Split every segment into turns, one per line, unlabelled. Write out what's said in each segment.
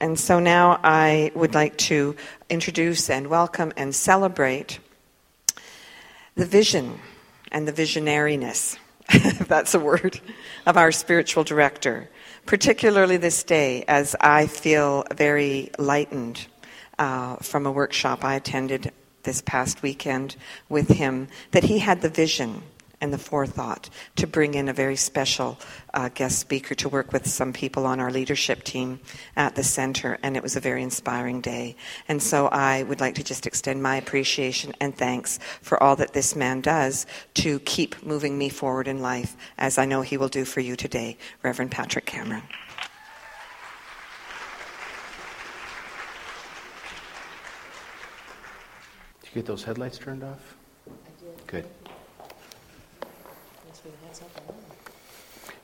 And so now I would like to introduce and welcome and celebrate the vision and the visionariness, if that's a word, of our spiritual director, particularly this day as I feel very lightened uh, from a workshop I attended this past weekend with him, that he had the vision and the forethought to bring in a very special uh, guest speaker to work with some people on our leadership team at the center, and it was a very inspiring day. And so I would like to just extend my appreciation and thanks for all that this man does to keep moving me forward in life, as I know he will do for you today, Reverend Patrick Cameron.
Did you get those headlights turned off? Good.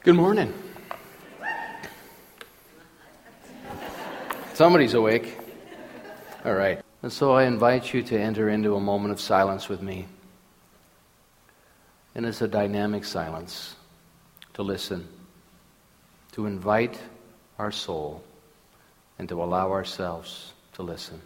Good morning. Somebody's awake. All right. And so I invite you to enter into a moment of silence with me. And it's a dynamic silence to listen, to invite our soul, and to allow ourselves to listen.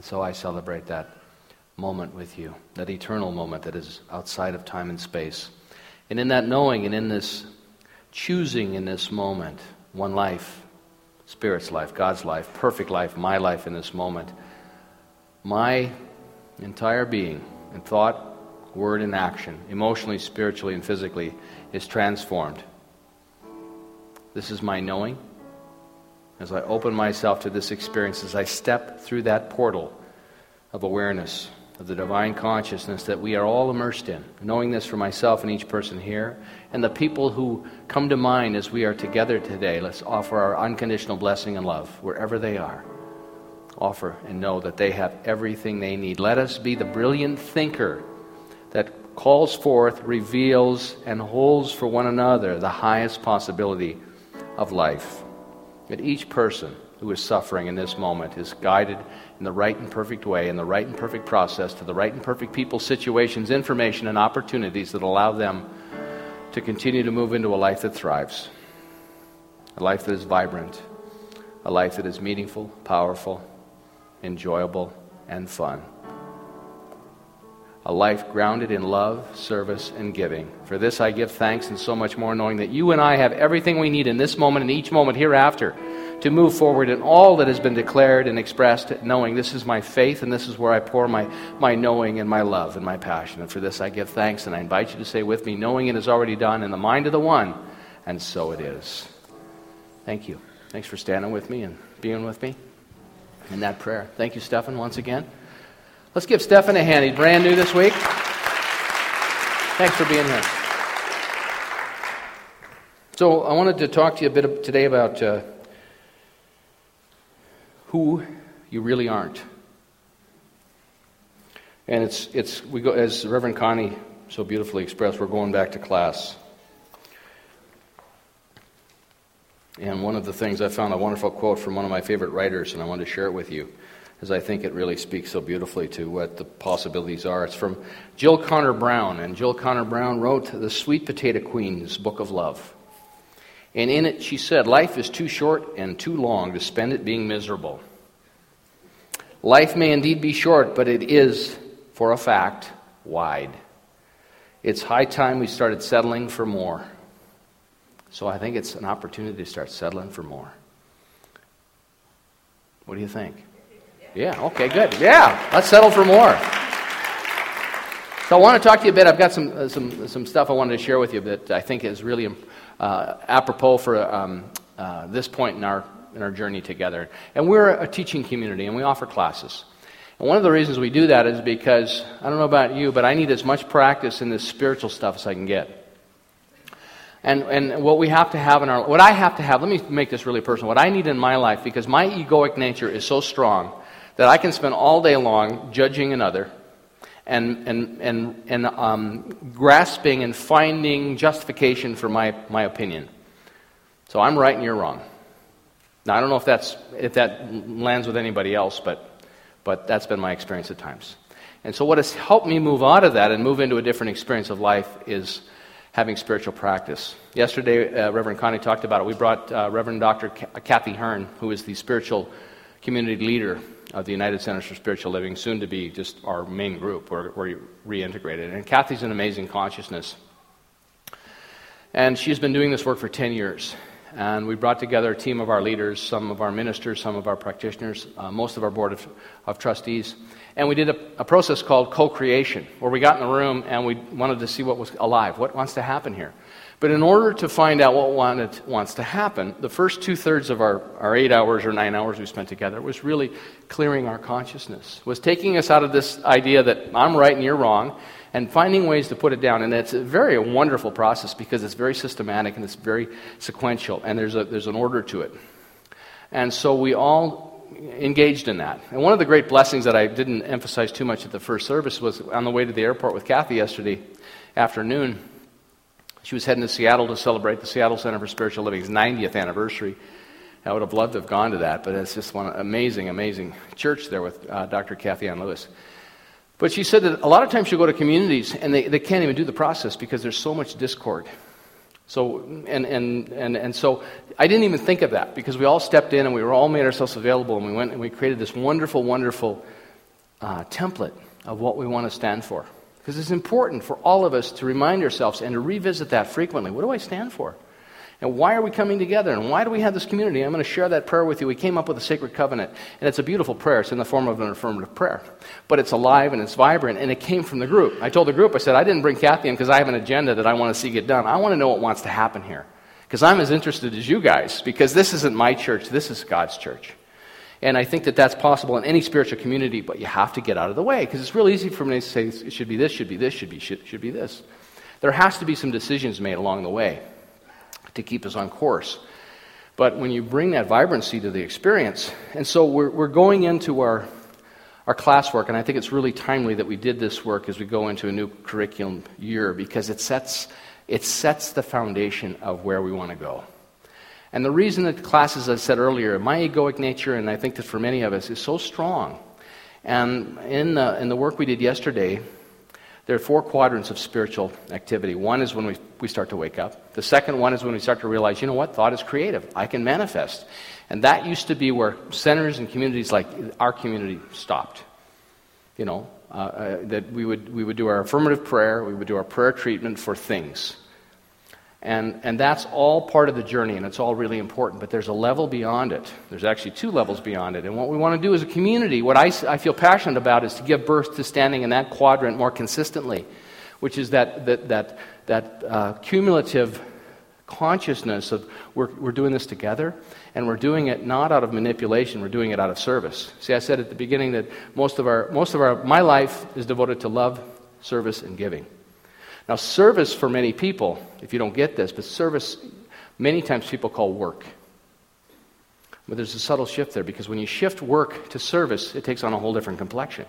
And so I celebrate that moment with you, that eternal moment that is outside of time and space. And in that knowing and in this choosing in this moment, one life, Spirit's life, God's life, perfect life, my life in this moment, my entire being in thought, word, and action, emotionally, spiritually, and physically, is transformed. This is my knowing as I open myself to this experience, as I step through that portal of awareness, of the divine consciousness that we are all immersed in, knowing this for myself and each person here, and the people who come to mind as we are together today, let's offer our unconditional blessing and love wherever they are. Offer and know that they have everything they need. Let us be the brilliant thinker that calls forth, reveals, and holds for one another the highest possibility of life. That each person who is suffering in this moment is guided in the right and perfect way, in the right and perfect process, to the right and perfect people, situations, information, and opportunities that allow them to continue to move into a life that thrives, a life that is vibrant, a life that is meaningful, powerful, enjoyable, and fun. A life grounded in love, service, and giving. For this I give thanks and so much more, knowing that you and I have everything we need in this moment and each moment hereafter to move forward in all that has been declared and expressed, knowing this is my faith and this is where I pour my, my knowing and my love and my passion. And for this I give thanks and I invite you to say with me, knowing it is already done in the mind of the one, and so it is. Thank you. Thanks for standing with me and being with me in that prayer. Thank you, Stefan, once again. Let's give Stefan a hand. He's brand new this week. Thanks for being here. So, I wanted to talk to you a bit today about uh, who you really aren't. And it's, it's we go, as Reverend Connie so beautifully expressed, we're going back to class. And one of the things I found a wonderful quote from one of my favorite writers, and I wanted to share it with you as I think it really speaks so beautifully to what the possibilities are. It's from Jill Conner Browne, and Jill Conner Browne wrote The Sweet Potato Queen's Book of Love. And in it, she said, Life is too short and too long to spend it being miserable. Life may indeed be short, but it is, for a fact, wide. It's high time we started settling for more. So I think it's an opportunity to start settling for more. What do you think? Yeah, okay, good. Yeah, let's settle for more. So I want to talk to you a bit. I've got some, uh, some, some stuff I wanted to share with you that I think is really uh, apropos for um, uh, this point in our, in our journey together. And we're a teaching community and we offer classes. And one of the reasons we do that is because, I don't know about you, but I need as much practice in this spiritual stuff as I can get. And, and what we have to have in our, what I have to have, let me make this really personal. What I need in my life, because my egoic nature is so strong that I can spend all day long judging another and, and, and, and um, grasping and finding justification for my, my opinion. So I'm right and you're wrong. Now, I don't know if, that's, if that lands with anybody else, but, but that's been my experience at times. And so, what has helped me move out of that and move into a different experience of life is having spiritual practice. Yesterday, uh, Reverend Connie talked about it. We brought uh, Reverend Dr. Kathy Hearn, who is the spiritual community leader of the United Centers for Spiritual Living, soon to be just our main group. We're, we're reintegrated. And Kathy's an amazing consciousness. And she's been doing this work for 10 years. And we brought together a team of our leaders, some of our ministers, some of our practitioners, uh, most of our board of, of trustees. And we did a, a process called co creation, where we got in the room and we wanted to see what was alive, what wants to happen here. But in order to find out what wanted, wants to happen, the first two thirds of our, our eight hours or nine hours we spent together was really clearing our consciousness, was taking us out of this idea that I'm right and you're wrong, and finding ways to put it down. And it's a very wonderful process because it's very systematic and it's very sequential, and there's, a, there's an order to it. And so we all engaged in that. And one of the great blessings that I didn't emphasize too much at the first service was on the way to the airport with Kathy yesterday afternoon she was heading to Seattle to celebrate the Seattle Center for Spiritual Living's 90th anniversary. I would have loved to have gone to that, but it's just one amazing, amazing church there with uh, Dr. Kathianne Lewis. But she said that a lot of times she'll go to communities and they, they can't even do the process because there's so much discord. So, and, and, and, and so I didn't even think of that because we all stepped in and we were all made ourselves available and we went and we created this wonderful, wonderful uh, template of what we want to stand for. Because it's important for all of us to remind ourselves and to revisit that frequently. What do I stand for? And why are we coming together? And why do we have this community? I'm going to share that prayer with you. We came up with a sacred covenant, and it's a beautiful prayer. It's in the form of an affirmative prayer. But it's alive and it's vibrant, and it came from the group. I told the group, I said, I didn't bring Kathy in because I have an agenda that I want to see get done. I want to know what wants to happen here. Because I'm as interested as you guys, because this isn't my church, this is God's church. And I think that that's possible in any spiritual community, but you have to get out of the way because it's real easy for me to say it should be this, should be this, should be, should, should be this. There has to be some decisions made along the way to keep us on course. But when you bring that vibrancy to the experience, and so we're, we're going into our, our classwork, and I think it's really timely that we did this work as we go into a new curriculum year because it sets, it sets the foundation of where we want to go. And the reason that classes, as I said earlier, my egoic nature, and I think that for many of us, is so strong. And in the, in the work we did yesterday, there are four quadrants of spiritual activity. One is when we, we start to wake up. The second one is when we start to realize, you know what, thought is creative. I can manifest. And that used to be where centers and communities like our community stopped. You know, uh, uh, that we would, we would do our affirmative prayer, we would do our prayer treatment for things. And, and that's all part of the journey, and it's all really important. But there's a level beyond it. There's actually two levels beyond it. And what we want to do as a community, what I, I feel passionate about, is to give birth to standing in that quadrant more consistently, which is that, that, that, that uh, cumulative consciousness of we're, we're doing this together, and we're doing it not out of manipulation, we're doing it out of service. See, I said at the beginning that most of our, most of our, my life is devoted to love, service, and giving. Now, service for many people, if you don't get this, but service, many times people call work. But there's a subtle shift there because when you shift work to service, it takes on a whole different complexion.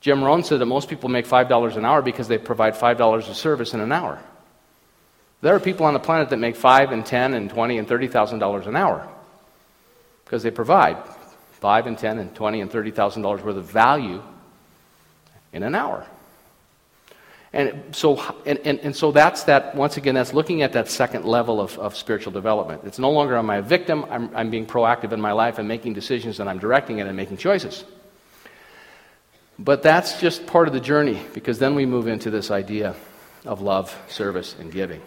Jim Rohn said that most people make $5 an hour because they provide $5 of service in an hour. There are people on the planet that make 5 and 10 and 20 and $30,000 an hour because they provide 5 and 10 and 20 and $30,000 worth of value in an hour. And so, and, and, and, so that's that, once again, that's looking at that second level of, of spiritual development. It's no longer am I a victim, I'm, I'm being proactive in my life and making decisions and I'm directing it and making choices. But that's just part of the journey because then we move into this idea of love, service, and giving.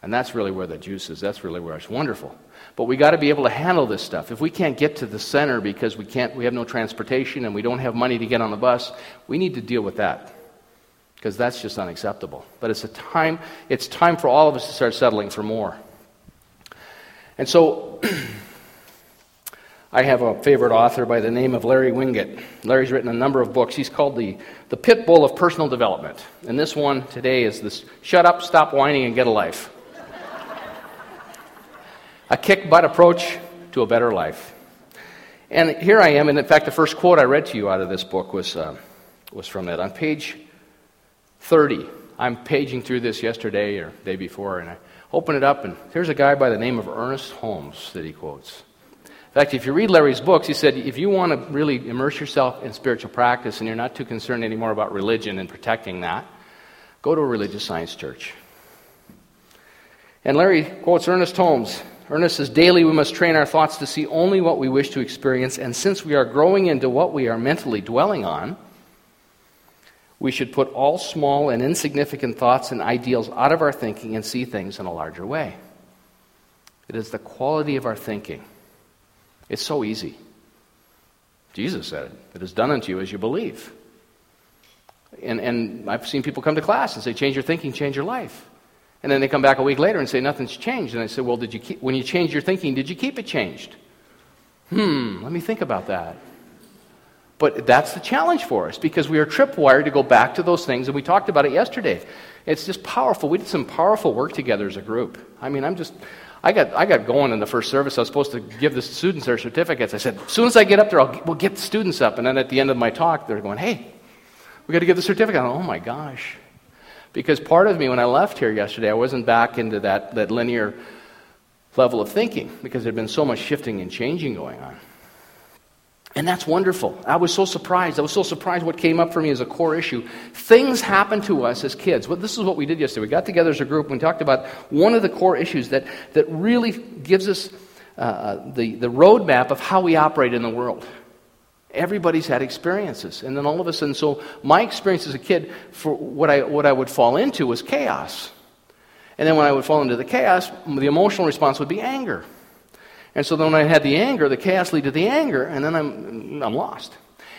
And that's really where the juice is. That's really where it's wonderful. But we got to be able to handle this stuff. If we can't get to the center because we can't, we have no transportation and we don't have money to get on the bus, we need to deal with that because that's just unacceptable. But it's a time, it's time for all of us to start settling for more. And so I have a favorite author by the name of Larry Winget. Larry's written a number of books. He's called the, the Pit Bull of Personal Development. And this one today is this Shut Up, Stop Whining, and Get a Life. a kick butt approach to a better life. And here I am, and in fact, the first quote I read to you out of this book was, uh, was from it. On page 30. I'm paging through this yesterday or day before, and I open it up, and here's a guy by the name of Ernest Holmes that he quotes. In fact, if you read Larry's books, he said if you want to really immerse yourself in spiritual practice and you're not too concerned anymore about religion and protecting that, go to a religious science church. And Larry quotes Ernest Holmes. Ernest says, Daily we must train our thoughts to see only what we wish to experience, and since we are growing into what we are mentally dwelling on, we should put all small and insignificant thoughts and ideals out of our thinking and see things in a larger way. It is the quality of our thinking. It's so easy. Jesus said it. It is done unto you as you believe. And, and I've seen people come to class and say, change your thinking, change your life. And then they come back a week later and say, nothing's changed. And I say, well, did you keep, when you changed your thinking, did you keep it changed? Hmm, let me think about that. But that's the challenge for us because we are tripwired to go back to those things, and we talked about it yesterday. It's just powerful. We did some powerful work together as a group. I mean, I'm just, I got, I got going in the first service. I was supposed to give the students their certificates. I said, as soon as I get up there, I'll, we'll get the students up. And then at the end of my talk, they're going, hey, we got to give the certificate. oh my gosh. Because part of me, when I left here yesterday, I wasn't back into that, that linear level of thinking because there had been so much shifting and changing going on. And that's wonderful. I was so surprised. I was so surprised what came up for me as a core issue. Things happen to us as kids. Well, this is what we did yesterday. We got together as a group and we talked about one of the core issues that, that really gives us uh, the, the roadmap of how we operate in the world. Everybody's had experiences. And then all of a sudden, so my experience as a kid, for what I, what I would fall into was chaos. And then when I would fall into the chaos, the emotional response would be anger. And so then when I had the anger, the chaos lead to the anger, and then I'm, I'm lost.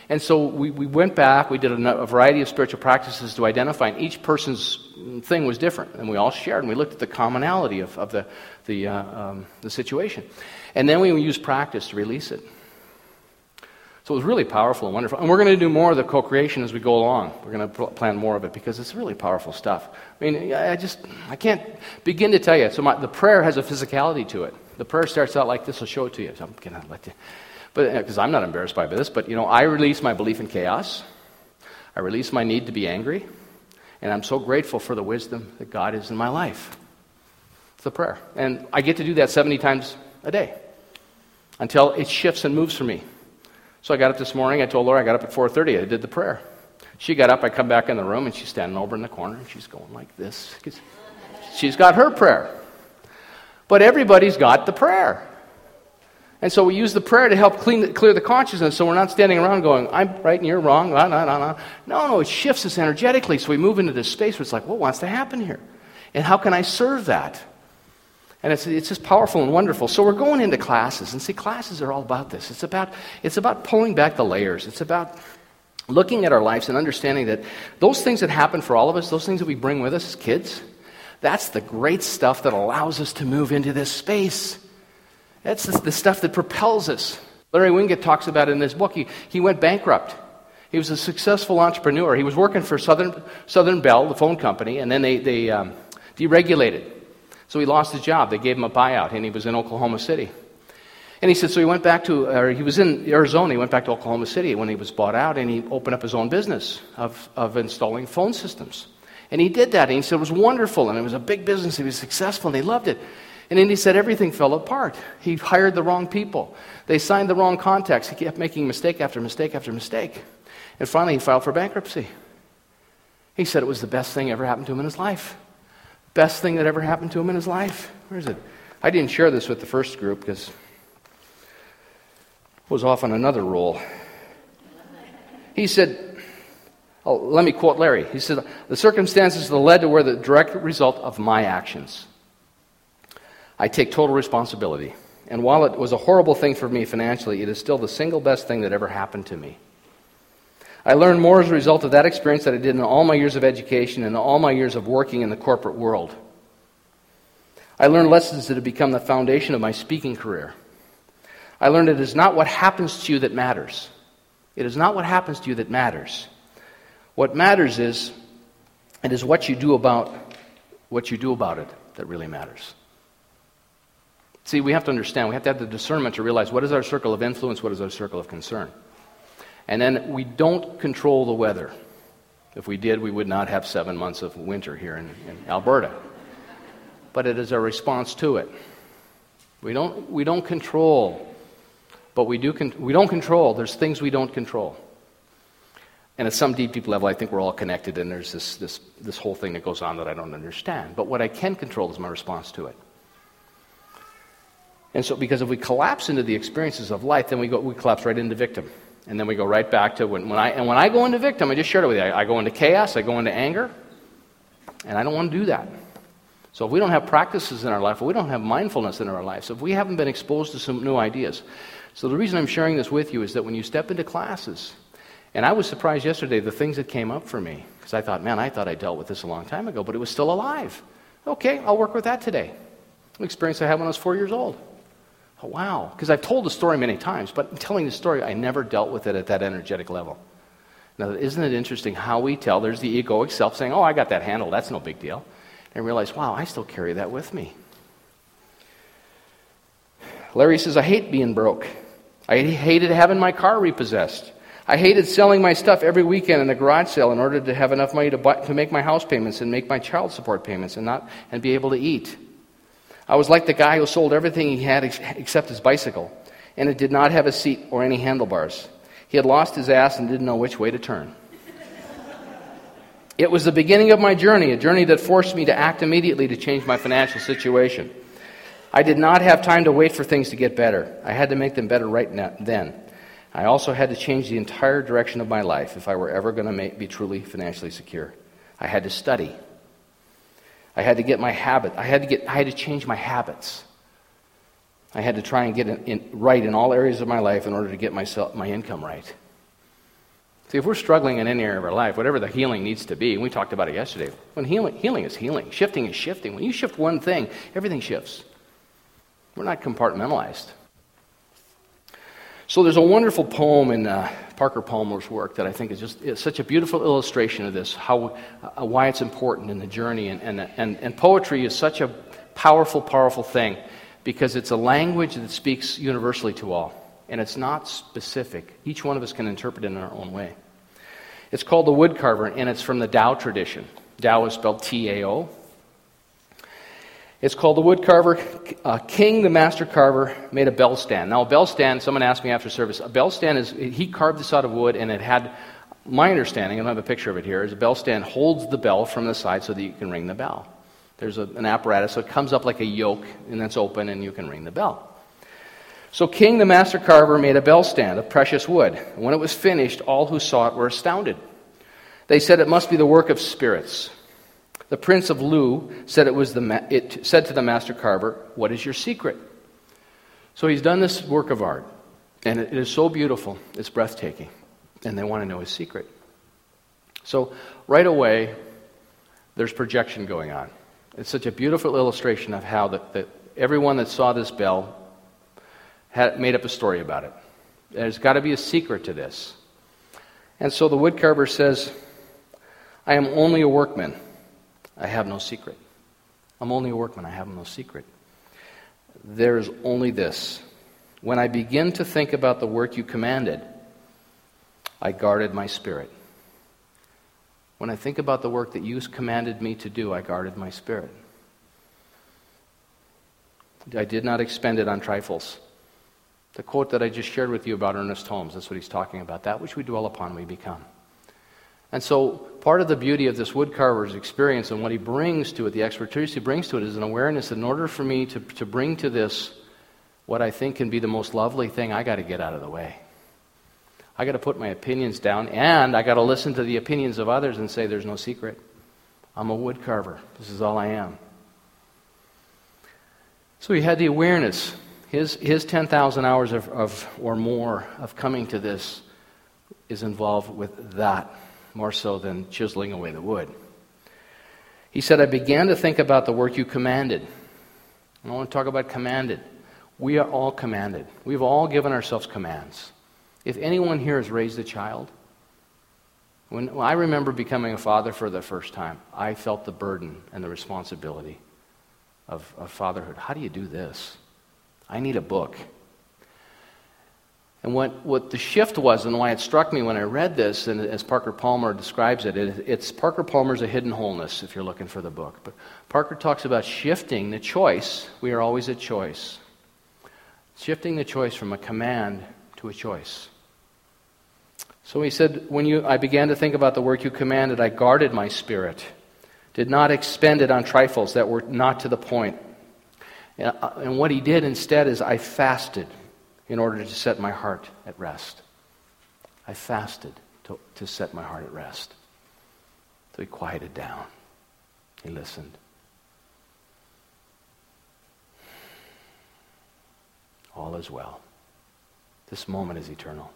And so we, we went back, we did a, a variety of spiritual practices to identify, and each person's thing was different. And we all shared, and we looked at the commonality of, of the, the, uh, um, the situation. And then we used practice to release it. So it was really powerful and wonderful. And we're going to do more of the co creation as we go along. We're going to plan more of it because it's really powerful stuff. I mean, I just, I can't begin to tell you. So my, the prayer has a physicality to it. The prayer starts out like this. I'll show it to you. So I'm going to let you. But because uh, I'm not embarrassed by this, but you know, I release my belief in chaos. I release my need to be angry. And I'm so grateful for the wisdom that God is in my life. It's the prayer. And I get to do that 70 times a day until it shifts and moves for me. So I got up this morning. I told Laura I got up at 4:30. I did the prayer. She got up. I come back in the room, and she's standing over in the corner, and she's going like this. She's got her prayer. But everybody's got the prayer. And so we use the prayer to help clean, clear the consciousness so we're not standing around going, I'm right and you're wrong. No, no, no, no. No, no, it shifts us energetically. So we move into this space where it's like, what wants to happen here? And how can I serve that? And it's, it's just powerful and wonderful. So we're going into classes. And see, classes are all about this. It's about, it's about pulling back the layers. It's about looking at our lives and understanding that those things that happen for all of us, those things that we bring with us as kids, that's the great stuff that allows us to move into this space. That's the, stuff that propels us. Larry Winget talks about it in his book. He, he went bankrupt. He was a successful entrepreneur. He was working for Southern, Southern Bell, the phone company, and then they, they um, deregulated. So he lost his job. They gave him a buyout, and he was in Oklahoma City. And he said, so he went back to, or he was in Arizona, he went back to Oklahoma City when he was bought out, and he opened up his own business of, of installing phone systems. And he did that, and he said it was wonderful, and it was a big business, he was successful, and they loved it. And then he said everything fell apart. He hired the wrong people. They signed the wrong contracts. He kept making mistake after mistake after mistake. And finally, he filed for bankruptcy. He said it was the best thing ever happened to him in his life. Best thing that ever happened to him in his life. Where is it? I didn't share this with the first group because was off on another role. He said, oh, let me quote Larry. He said, The circumstances that led to were the direct result of my actions. I take total responsibility. And while it was a horrible thing for me financially, it is still the single best thing that ever happened to me. I learned more as a result of that experience than I did in all my years of education and all my years of working in the corporate world. I learned lessons that have become the foundation of my speaking career. I learned it is not what happens to you that matters. It is not what happens to you that matters. What matters is it is what you do about what you do about it that really matters. See, we have to understand, we have to have the discernment to realize what is our circle of influence, what is our circle of concern. And then we don't control the weather. If we did, we would not have seven months of winter here in, in Alberta. But it is our response to it. We don't, we don't control But we, do con- we don't control. There's things we don't control. And at some deep, deep level, I think we're all connected, and there's this, this, this whole thing that goes on that I don't understand. But what I can control is my response to it. And so, because if we collapse into the experiences of life, then we, go, we collapse right into victim. And then we go right back to when, when I, and when I go into victim, I just shared it with you, I, I go into chaos, I go into anger, and I don't want to do that. So if we don't have practices in our life, if we don't have mindfulness in our lives, if we haven't been exposed to some new ideas. So the reason I'm sharing this with you is that when you step into classes, and I was surprised yesterday the things that came up for me, because I thought, man, I thought I dealt with this a long time ago, but it was still alive. Okay, I'll work with that today. An experience I had when I was four years old. Oh, wow. Because I've told the story many times, but in telling the story, I never dealt with it at that energetic level. Now, isn't it interesting how we tell? There's the egoic self saying, oh, I got that handled. That's no big deal. And realize, wow, I still carry that with me. Larry says, I hate being broke. I hated having my car repossessed. I hated selling my stuff every weekend in a garage sale in order to have enough money to, buy, to make my house payments and make my child support payments and, not, and be able to eat. I was like the guy who sold everything he had ex- except his bicycle, and it did not have a seat or any handlebars. He had lost his ass and didn't know which way to turn. It was the beginning of my journey, a journey that forced me to act immediately to change my financial situation. I did not have time to wait for things to get better. I had to make them better right now, then. I also had to change the entire direction of my life if I were ever going to be truly financially secure. I had to study. I had to get my habit. I had to get. I had to change my habits. I had to try and get in, in, right in all areas of my life in order to get myself my income right. See, if we're struggling in any area of our life, whatever the healing needs to be, and we talked about it yesterday, when healing, healing is healing, shifting is shifting. When you shift one thing, everything shifts. We're not compartmentalized. So there's a wonderful poem in uh, Parker Palmer's work that I think is just such a beautiful illustration of this, how, uh, why it's important in the journey. And, and, and, and poetry is such a powerful, powerful thing because it's a language that speaks universally to all. And it's not specific. Each one of us can interpret it in our own way. It's called The Woodcarver, and it's from the Tao tradition. Tao is spelled T A O. It's called the woodcarver. Uh, Khing, the master carver, made a bell stand. Now, a bell stand, someone asked me after service, a bell stand is, he carved this out of wood and it had, my understanding, I don't have a picture of it here, is a bell stand holds the bell from the side so that you can ring the bell. There's a, an apparatus, so it comes up like a yoke and it's open and you can ring the bell. So Khing, the master carver, made a bell stand of precious wood. When it was finished, all who saw it were astounded. They said it must be the work of spirits. The prince of Lu said, it was the ma- it said to the master carver, What is your secret? So he's done this work of art, and it is so beautiful, it's breathtaking, and they want to know his secret. So right away, there's projection going on. It's such a beautiful illustration of how the, the, everyone that saw this bell had made up a story about it. There's got to be a secret to this. And so the woodcarver says, I am only a workman. I have no secret. I'm only a workman. I have no secret. There is only this. When I begin to think about the work you commanded, I guarded my spirit. When I think about the work that you commanded me to do, I guarded my spirit. I did not expend it on trifles. The quote that I just shared with you about Ernest Holmes, that's what he's talking about. That which we dwell upon, we become. And so, part of the beauty of this woodcarver's experience and what he brings to it, the expertise he brings to it, is an awareness that in order for me to, to bring to this what I think can be the most lovely thing, I got to get out of the way. I got to put my opinions down, and I got to listen to the opinions of others and say, there's no secret. I'm a woodcarver. This is all I am. So he had the awareness. His, his 10,000 hours of, of, or more of coming to this is involved with that more so than chiseling away the wood. He said, I began to think about the work you commanded. I want to talk about commanded. We are all commanded. We've all given ourselves commands. If anyone here has raised a child, when I remember becoming a father for the first time, I felt the burden and the responsibility of, of fatherhood. How do you do this? I need a book. And what, what the shift was, and why it struck me when I read this, and as Parker Palmer describes it, it, it's Parker Palmer's A Hidden Wholeness, if you're looking for the book. But Parker talks about shifting the choice. We are always a choice. Shifting the choice from a command to a choice. So he said, When you, I began to think about the work you commanded, I guarded my spirit, did not expend it on trifles that were not to the point. And uh, what he did instead is, I fasted in order to set my heart at rest. I fasted to, to set my heart at rest. So he quieted down. He listened. All is well. This moment is eternal.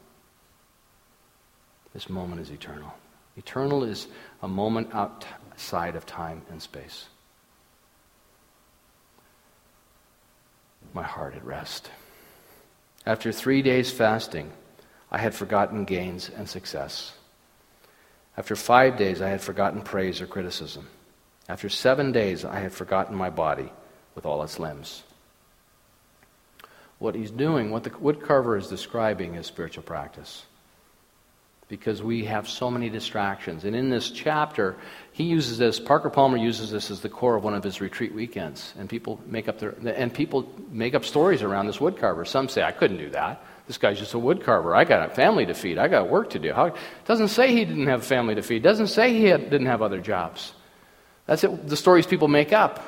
This moment is eternal. Eternal is a moment outside of time and space. My heart at rest. After three days fasting, I had forgotten gains and success. After five days, I had forgotten praise or criticism. After seven days, I had forgotten my body with all its limbs. What he's doing, what the woodcarver is describing, is spiritual practice because we have so many distractions. And in this chapter, he uses this, Parker Palmer uses this as the core of one of his retreat weekends. And people make up their, and people make up stories around this woodcarver. Some say, I couldn't do that. This guy's just a woodcarver. I got a family to feed. I got work to do. How, doesn't say he didn't have family to feed. Doesn't say he had, didn't have other jobs. That's it, the stories people make up.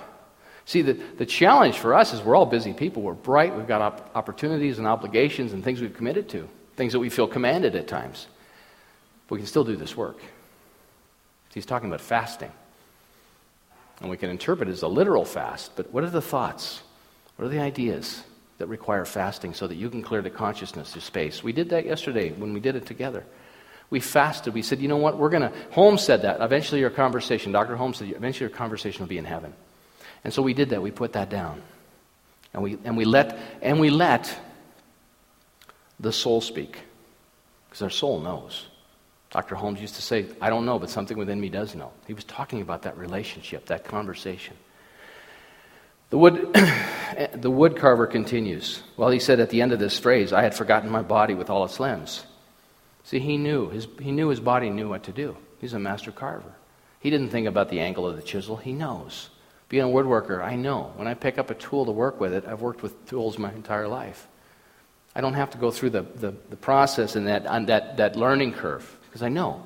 See, the, the challenge for us is we're all busy people. We're bright. We've got op- opportunities and obligations and things we've committed to, things that we feel commanded at times. We can still do this work. He's talking about fasting. And we can interpret it as a literal fast, but what are the thoughts? What are the ideas that require fasting so that you can clear the consciousness to space? We did that yesterday when we did it together. We fasted. We said, you know what? We're going to. Holmes said that. Eventually, your conversation, Dr. Holmes said, eventually your conversation will be in heaven. And so we did that. We put that down. And we, and we, let, and we let the soul speak. Because our soul knows. Dr. Holmes used to say, I don't know, but something within me does know. He was talking about that relationship, that conversation. The wood, the wood carver continues. Well, he said at the end of this phrase, I had forgotten my body with all its limbs. See, he knew. His, he knew his body knew what to do. He's a master carver. He didn't think about the angle of the chisel. He knows. Being a woodworker, I know. When I pick up a tool to work with it, I've worked with tools my entire life. I don't have to go through the, the, the process and that, that, that learning curve because I know.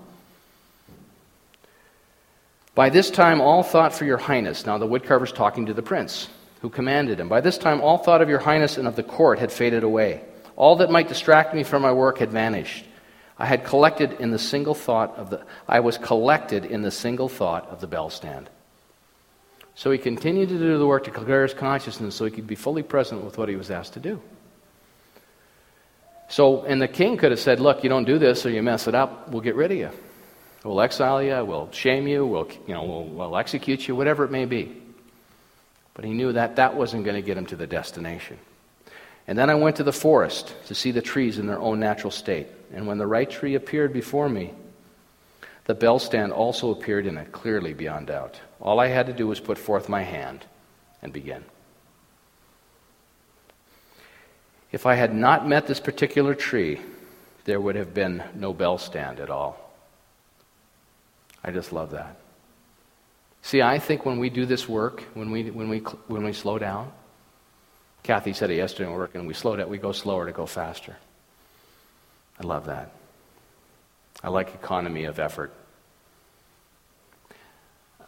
By this time, all thought for your highness. Now, the woodcarver's talking to the prince who commanded him. By this time, all thought of your highness and of the court had faded away. All that might distract me from my work had vanished. I had collected in the single thought of the I was collected in the single thought of the bell stand. So he continued to do the work to clear his consciousness so he could be fully present with what he was asked to do. So, and the king could have said, Look, you don't do this or you mess it up, we'll get rid of you. We'll exile you, we'll shame you, we'll, you know, we'll, we'll execute you, whatever it may be. But he knew that that wasn't going to get him to the destination. And then I went to the forest to see the trees in their own natural state. And when the right tree appeared before me, the bell stand also appeared in it, clearly beyond doubt. All I had to do was put forth my hand and begin. If I had not met this particular tree, there would have been no bell stand at all. I just love that. See, I think when we do this work, when we, when we, when we slow down, Kathy said it yesterday at work, and we slow down, we go slower to go faster. I love that. I like economy of effort.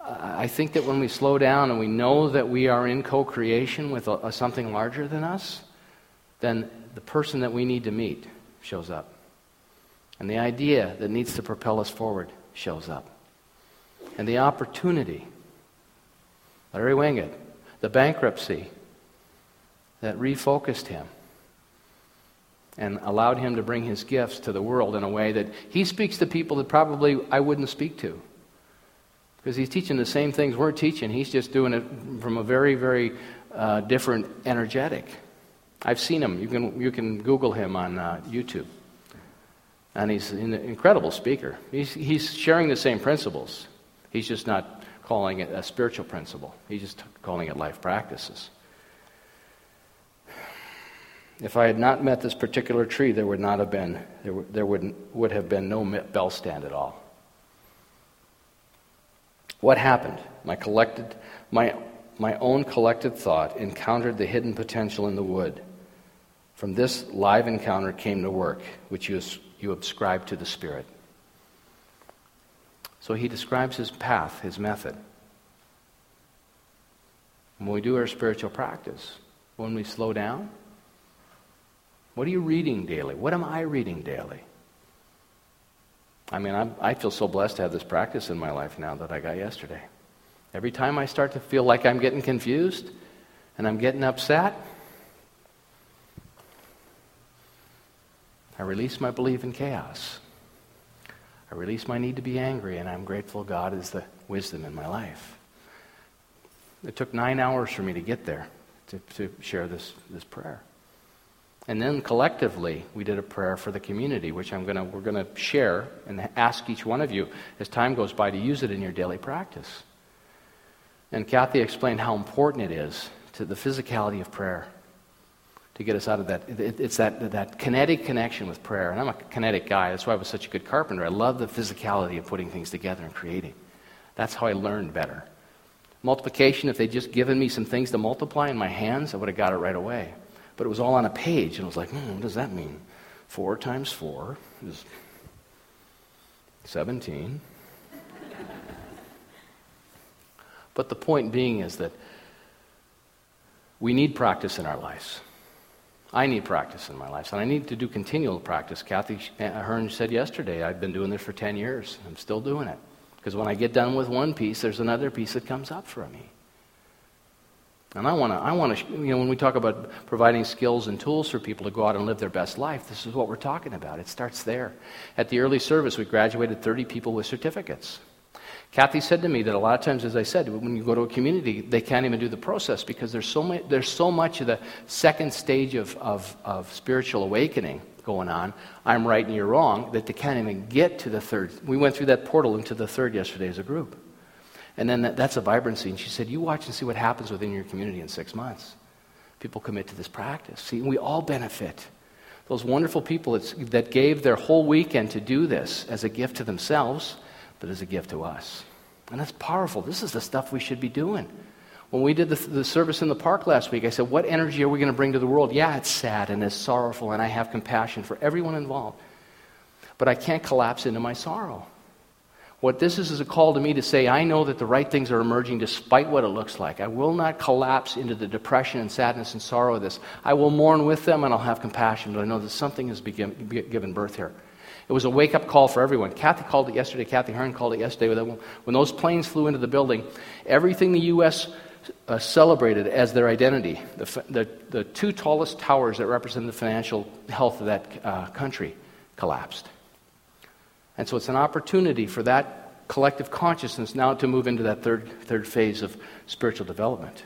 I think that when we slow down and we know that we are in co creation with a, a, something larger than us, then the person that we need to meet shows up. And the idea that needs to propel us forward shows up. And the opportunity, Larry Winget, the bankruptcy that refocused him and allowed him to bring his gifts to the world in a way that he speaks to people that probably I wouldn't speak to. Because he's teaching the same things we're teaching, he's just doing it from a very, very uh, different energetic. I've seen him. You can, you can Google him on uh, YouTube. And he's an incredible speaker. He's, he's sharing the same principles. He's just not calling it a spiritual principle, he's just calling it life practices. If I had not met this particular tree, there would not have been, there, there would, would have been no bell stand at all. What happened? My collected, my, my own collected thought encountered the hidden potential in the wood From this live encounter came the work, which you, you ascribe to the Spirit. So he describes his path, his method. When we do our spiritual practice, when we slow down, what are you reading daily? What am I reading daily? I mean, I'm, i feel so blessed to have this practice in my life now that I got yesterday. Every time I start to feel like I'm getting confused and I'm getting upset, I release my belief in chaos. I release my need to be angry, and I'm grateful God is the wisdom in my life. It took nine hours for me to get there to, to share this, this prayer. And then collectively, we did a prayer for the community, which I'm gonna, we're going to share and ask each one of you as time goes by to use it in your daily practice. And Kathy explained how important it is to the physicality of prayer to get us out of that. It's that, that kinetic connection with prayer. And I'm a kinetic guy. That's why I was such a good carpenter. I love the physicality of putting things together and creating. That's how I learned better. Multiplication, if they'd just given me some things to multiply in my hands, I would have got it right away. But it was all on a page, and I was like, hmm, what does that mean? Four times four is 17. but the point being is that we need practice in our lives. I need practice in my life, and I need to do continual practice. Kathy eh, Hearn said yesterday, I've been doing this for 10 years. I'm still doing it. Because when I get done with one piece, there's another piece that comes up for me. And I want to, I want to, you know, when we talk about providing skills and tools for people to go out and live their best life, this is what we're talking about. It starts there. At the early service, we graduated 30 people with certificates. Kathy said to me that a lot of times, as I said, when you go to a community, they can't even do the process because there's so, much, there's so much of the second stage of, of, of spiritual awakening going on. I'm right and you're wrong, that they can't even get to the third. We went through that portal into the third yesterday as a group. And then that, that's a vibrancy. And she said, You watch and see what happens within your community in six months. People commit to this practice. See, we all benefit. Those wonderful people that gave their whole weekend to do this as a gift to themselves, but as a gift to us. And that's powerful. This is the stuff we should be doing. When we did the, the service in the park last week, I said, What energy are we going to bring to the world? Yeah, it's sad and it's sorrowful, and I have compassion for everyone involved. But I can't collapse into my sorrow. What this is is a call to me to say, I know that the right things are emerging despite what it looks like. I will not collapse into the depression and sadness and sorrow of this. I will mourn with them and I'll have compassion, but I know that something has begin, given birth here. It was a wake up call for everyone. Kathy called it yesterday. Kathy Hearn called it yesterday. When those planes flew into the building, everything the U.S. Uh, celebrated as their identity, the, the, the, two tallest towers that represent the financial health of that uh, country, collapsed. And so it's an opportunity for that collective consciousness now to move into that third, third phase of spiritual development,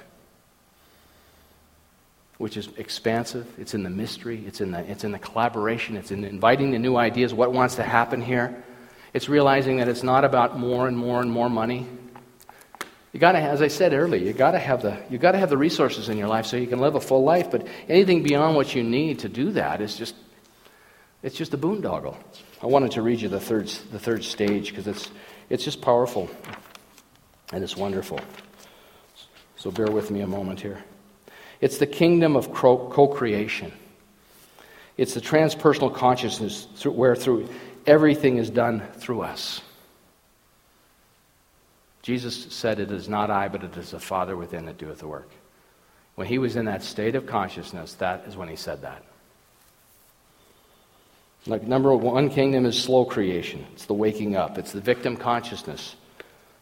which is expansive. It's in the mystery, it's in the, it's in the collaboration, it's in inviting the new ideas, what wants to happen here. It's realizing that it's not about more and more and more money. You got to, as I said earlier, you got to have the you got to have the resources in your life so you can live a full life. But anything beyond what you need to do that is just it's just a boondoggle. I wanted to read you the third, the third stage because it's, it's just powerful and it's wonderful. So bear with me a moment here. It's the kingdom of co creation, it's the transpersonal consciousness where through everything is done through us. Jesus said, It is not I, but it is the Father within that doeth the work. When he was in that state of consciousness, that is when he said that. Like number one kingdom is slow creation. It's the waking up. It's the victim consciousness.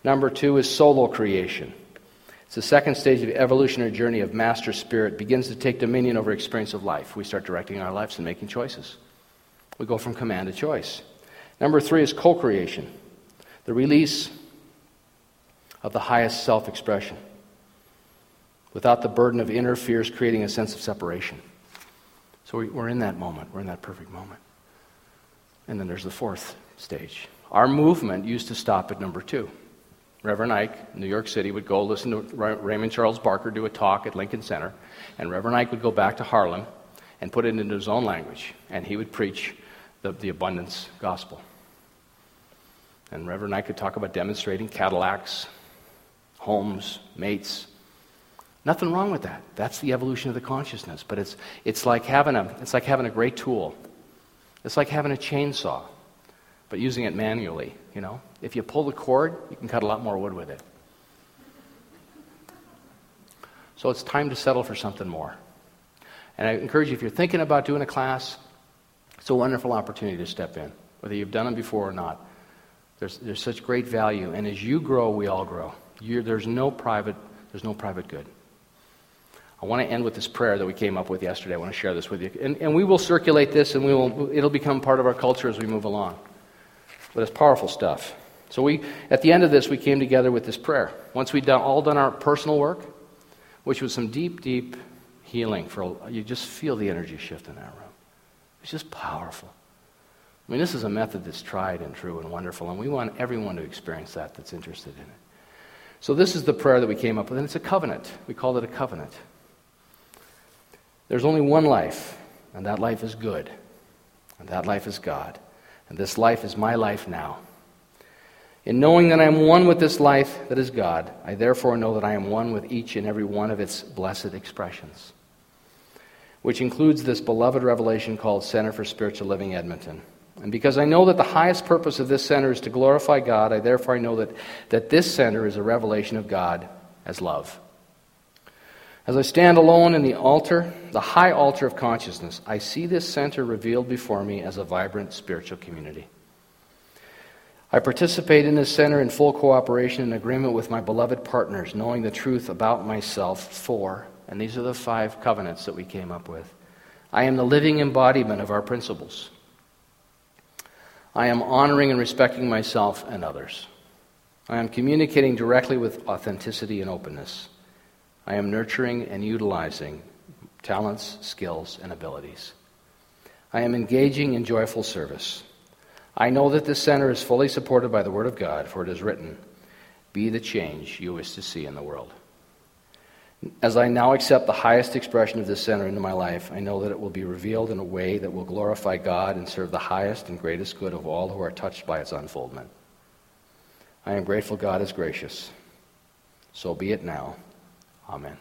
Number two is solo creation. It's the second stage of the evolutionary journey of master spirit begins to take dominion over experience of life. We start directing our lives and making choices. We go from command to choice. Number three is co-creation, the release of the highest self-expression, without the burden of inner fears creating a sense of separation. So we're in that moment. We're in that perfect moment. And then there's the fourth stage. Our movement used to stop at number two. Reverend Ike, New York City, would go listen to Raymond Charles Barker do a talk at Lincoln Center, and Reverend Ike would go back to Harlem and put it into his own language, and he would preach the, the abundance gospel. And Reverend Ike could talk about demonstrating Cadillacs, homes, mates. Nothing wrong with that. That's the evolution of the consciousness. But it's, it's, like having a, it's like having a great tool. It's like having a chainsaw, but using it manually, you know? If you pull the cord, you can cut a lot more wood with it. So it's time to settle for something more. And I encourage you, if you're thinking about doing a class, it's a wonderful opportunity to step in, whether you've done them before or not. There's, there's such great value. And as you grow, we all grow. You're, there's, no private, there's no private good. I want to end with this prayer that we came up with yesterday. I want to share this with you. And, and we will circulate this, and we will, it'll become part of our culture as we move along. But it's powerful stuff. So we, at the end of this, we came together with this prayer. Once we'd done, all done our personal work, which was some deep, deep healing. For you just feel the energy shift in that room. It's just powerful. I mean, this is a method that's tried and true and wonderful, and we want everyone to experience that that's interested in it. So this is the prayer that we came up with, and it's a covenant. We called it a covenant. There's only one life, and that life is good, and that life is God, and this life is my life now. In knowing that I am one with this life that is God, I therefore know that I am one with each and every one of its blessed expressions, which includes this beloved revelation called Center for Spiritual Living Edmonton. And because I know that the highest purpose of this center is to glorify God, I therefore know that, that this center is a revelation of God as love. As I stand alone in the altar, the high altar of consciousness, I see this center revealed before me as a vibrant spiritual community. I participate in this center in full cooperation and agreement with my beloved partners, knowing the truth about myself for, and these are the five covenants that we came up with. I am the living embodiment of our principles. I am honoring and respecting myself and others. I am communicating directly with authenticity and openness. I am nurturing and utilizing talents, skills, and abilities. I am engaging in joyful service. I know that this center is fully supported by the Word of God, for it is written, Be the change you wish to see in the world. As I now accept the highest expression of this center into my life, I know that it will be revealed in a way that will glorify God and serve the highest and greatest good of all who are touched by its unfoldment. I am grateful God is gracious. So be it now. Amen.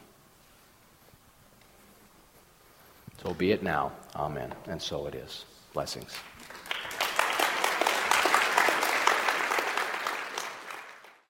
So be it now. Amen. And so it is. Blessings.